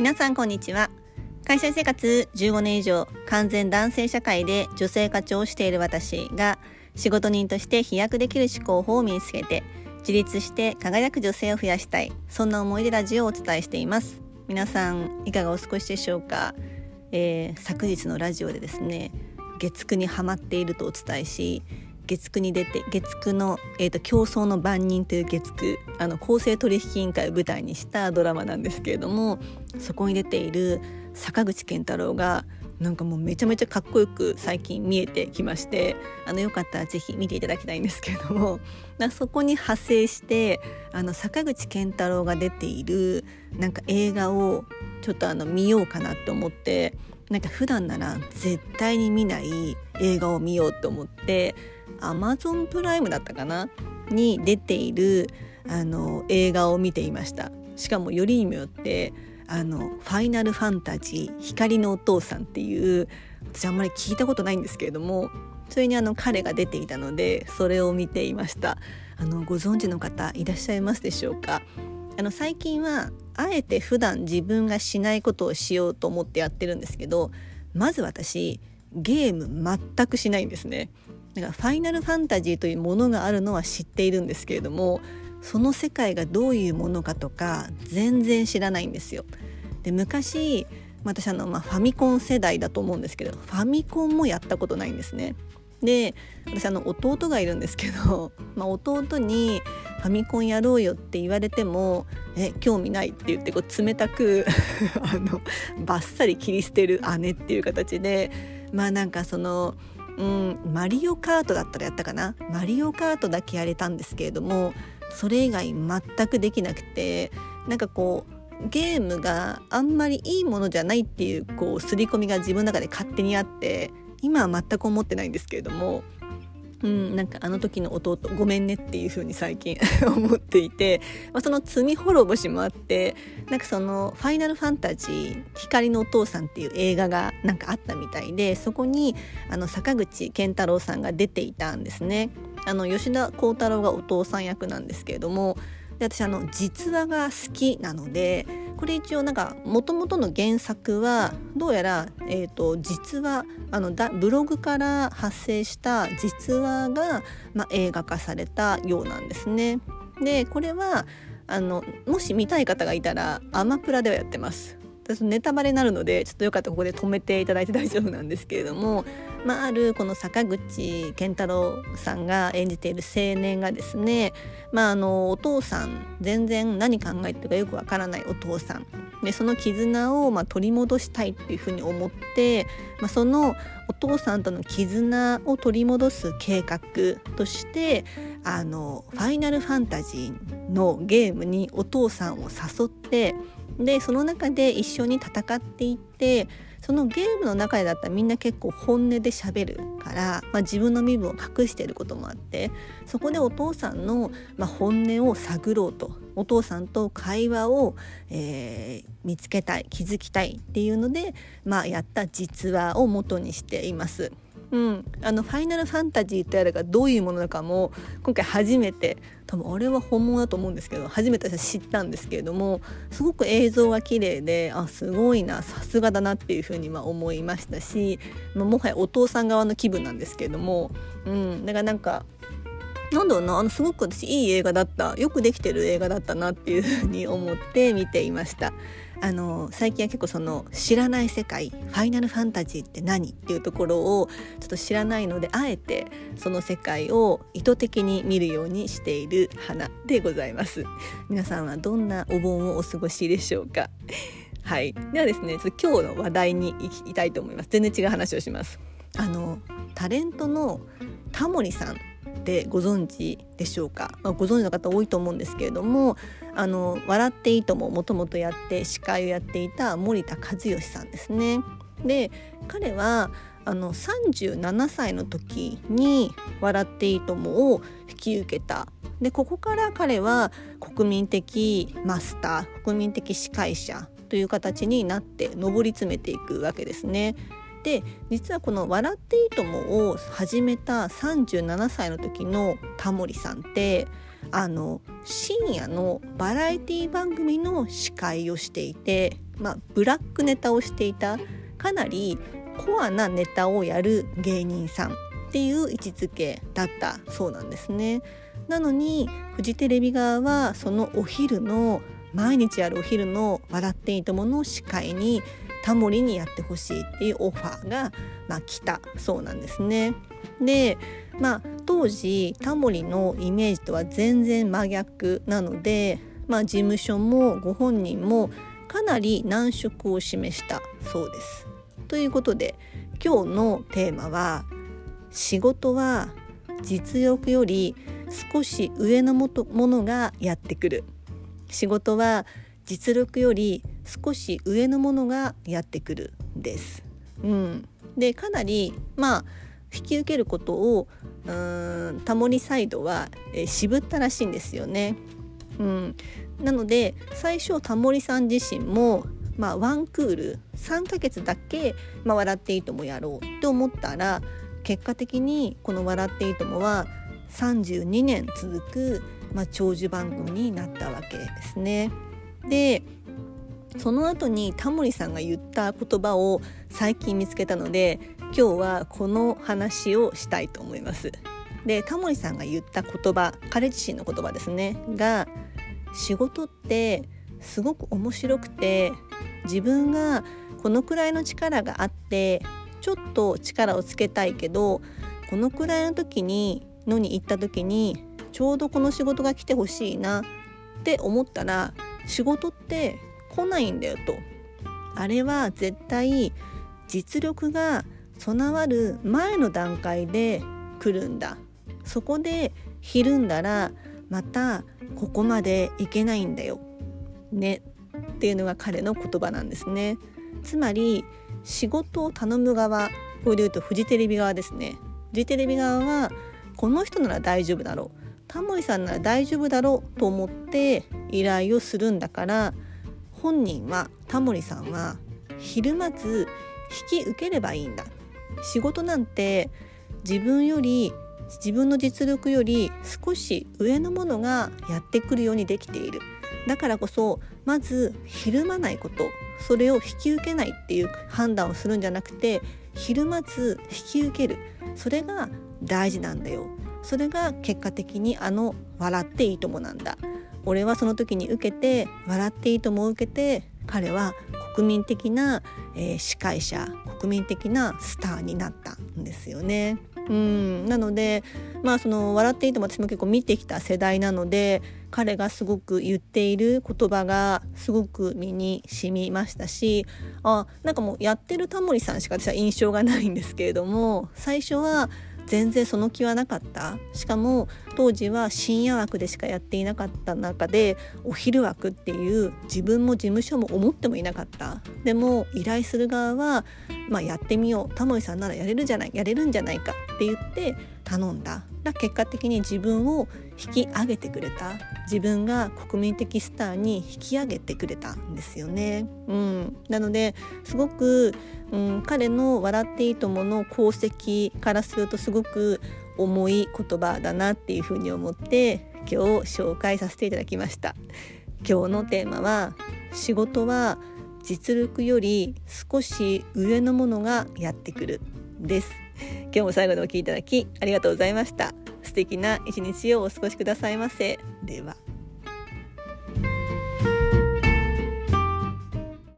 皆さんこんにちは。会社生活15年以上完全男性社会で女性課長をしている私が仕事人として飛躍できる思考法を身につけて自立して輝く女性を増やしたいそんな思いでラジオをお伝えしています。皆さんいかがお過ごしでしょうか、えー、昨日のラジオでですね月9にハマっているとお伝えし月9に出て月9の、えーと、競争の番人という月9あの公正取引委員会を舞台にしたドラマなんですけれどもそこに出ている坂口健太郎がなんかもうめちゃめちゃかっこよく最近見えてきましてあのよかったら是非見ていただきたいんですけれどもそこに派生してあの坂口健太郎が出ているなんか映画をちょっとあの見ようかなと思ってなんか普段なら絶対に見ない映画を見ようと思ってアマゾンプライムだったかな？に出ているあの映画を見ていました。しかもよりによってあの「ファイナルファンタジー光のお父さん」っていう私あんまり聞いたことないんですけれどもそれにあの彼が出ていたのでそれを見ていました。あのご存知の方いらっしゃいますでしょうか？あの最近はあえて普段自分がしないことをしようと思ってやってるんですけどまず私ゲーム全くしないんですねだからファイナルファンタジーというものがあるのは知っているんですけれどもその世界がどういうものかとか全然知らないんですよ。で昔私あの、まあ、ファミコン世代だと思うんですけどファミコンもやったことないんですね。で私あの弟がいるんですけど、まあ、弟に「ファミコンやろうよ」って言われても「え興味ない」って言ってこう冷たく あのバッサリ切り捨てる姉っていう形でまあなんかそのうんマリオカートだったらやったかな。マリオカートだけやれたんですけれどもそれ以外全くできなくてなんかこうゲームがあんまりいいものじゃないっていうこう刷り込みが自分の中で勝手にあって今は全く思ってないんですけれどもうん、なんかあの時の弟ごめんねっていう風に最近 思っていて、まあ、その罪滅ぼしもあってなんかその「ファイナルファンタジー光のお父さん」っていう映画がなんかあったみたいでそこにあの坂口健太郎さんが出ていたんですね。あの吉田鋼太郎がお父さん役なんですけれどもで私あの実話が好きなのでこれ一応なんかもともとの原作はどうやら、えーと、実話あのだブログから発生した実話が、まあ、映画化されたようなんですね。でこれはあのもし見たい方がいたらアマプラではやってます。ネタバレになるのでちょっとよかったらここで止めていただいて大丈夫なんですけれども、まあ、あるこの坂口健太郎さんが演じている青年がですね、まあ、あのお父さん全然何考えてるかよくわからないお父さん。でその絆をま取り戻したいっていうふうに思って、まあ、そのお父さんとの絆を取り戻す計画としてあのファイナルファンタジーのゲームにお父さんを誘ってでその中で一緒に戦っていってそのゲームの中でだったらみんな結構本音で喋るから、まあ、自分の身分を隠してることもあってそこでお父さんの、まあ、本音を探ろうとお父さんと会話を、えー、見つけたい気づきたいっていうので、まあ、やった実話を元にしています。うん、あのファイナルファンタジーってあれがどういうものなのかも今回初めて。多分あれは本物だと思うんですけど初めて知ったんですけれどもすごく映像が綺麗であすごいなさすがだなっていうふうにま思いましたし、まあ、もはやお父さん側の気分なんですけれども、うん、だからなんかなんだろうなあのすごく私いい映画だったよくできてる映画だったなっていうふうに思って 見ていました。あの最近は結構その知らない世界ファイナルファンタジーって何っていうところをちょっと知らないのであえてその世界を意図的に見るようにしている花でございます。皆さんはどんなお盆をお過ごしでしょうか。はい。ではですね今日の話題に行きたいと思います。全然違う話をします。あのタレントのタモリさんってご存知でしょうか、まあ、ご存知の方多いと思うんですけれども「あの笑っていいとも」もともとやって司会をやっていた森田和義さんですね。で彼はあの37歳の時に「笑っていいとも」を引き受けたでここから彼は国民的マスター国民的司会者という形になって上り詰めていくわけですね。で実はこの「笑っていいとも」を始めた37歳の時のタモリさんってあの深夜のバラエティ番組の司会をしていて、まあ、ブラックネタをしていたかなりコアなネタをやる芸人さんっていう位置づけだったそうなんですね。なのにフジテレビ側はそのお昼の毎日あるお昼の「笑っていいとも」の司会にタモリにやってほしいっていうオファーが、まあ、来たそうなんですね。でまあ当時タモリのイメージとは全然真逆なので、まあ、事務所もご本人もかなり難色を示したそうです。ということで今日のテーマは「仕事は実力より少し上のものがやってくる」仕事は実力より少し上のものがやってくるんです。うん、でかなりまあ引き受けることをうんタモリサイドは、えー、渋ったらしいんですよね。うん、なので最初タモリさん自身も、まあ、ワンクール3ヶ月だけ、まあ、笑っていいともやろうって思ったら結果的にこの「笑っていいとも」は32年続く、まあ、長寿番組になったわけですね。でその後にタモリさんが言った言葉を最近見つけたので今日はこの話をしたいと思います。でタモリさんが言った言葉彼自身の言葉ですねが仕事ってすごく面白くて自分がこのくらいの力があってちょっと力をつけたいけどこのくらいの時にのに行った時にちょうどこの仕事が来てほしいなって思ったら仕事って来ないんだよと。あれは絶対実力が備わる前の段階で来るんだ。そこでひるんだらまたここまでいけないんだよ。ね。っていうのが彼の言葉なんですね。つまり仕事を頼む側これで言うとフジテレビ側ですね。フジテレビ側はこの人なら大丈夫だろう。タモリさんなら大丈夫だろうと思って依頼をするんだから本人はタモリさんはひるまず引き受ければいいんだ。仕事なんて自分より自分の実力より少し上のものがやってくるようにできている。だからこそまずひるまないことそれを引き受けないっていう判断をするんじゃなくてひるまず引き受ける。それが大事なんだよ。それが結果的にあの「笑っていいとも」なんだ。俺はその時に受けて「笑っていいとも」受けて彼は国民的な、えー、司会者国民的なスターになったんですよね。うんなのでまあその「笑っていいとも」私も結構見てきた世代なので彼がすごく言っている言葉がすごく身に染みましたしあなんかもうやってるタモリさんしか私は印象がないんですけれども最初は全然その気はなかった。しかも当時は深夜枠でしかやっていなかった中でお昼枠っていう自分も事務所も思ってもいなかった。でも依頼する側は、まあ、やってみよう。タモリさんならやれるじゃないやれるんじゃないかって言って頼んだ。だ結果的に自分を引き上げてくれた自分が国民的スターに引き上げてくれたんですよね。うん、なのですごく、うん、彼の「笑っていいとも」の功績からするとすごく重い言葉だなっていうふうに思って今日紹介させていただきました。今日のテーマは仕事は実力より少し上のものがやってくるです今日も最後までお聴きいただきありがとうございました。素敵な一日をお過ごしくださいませ。では。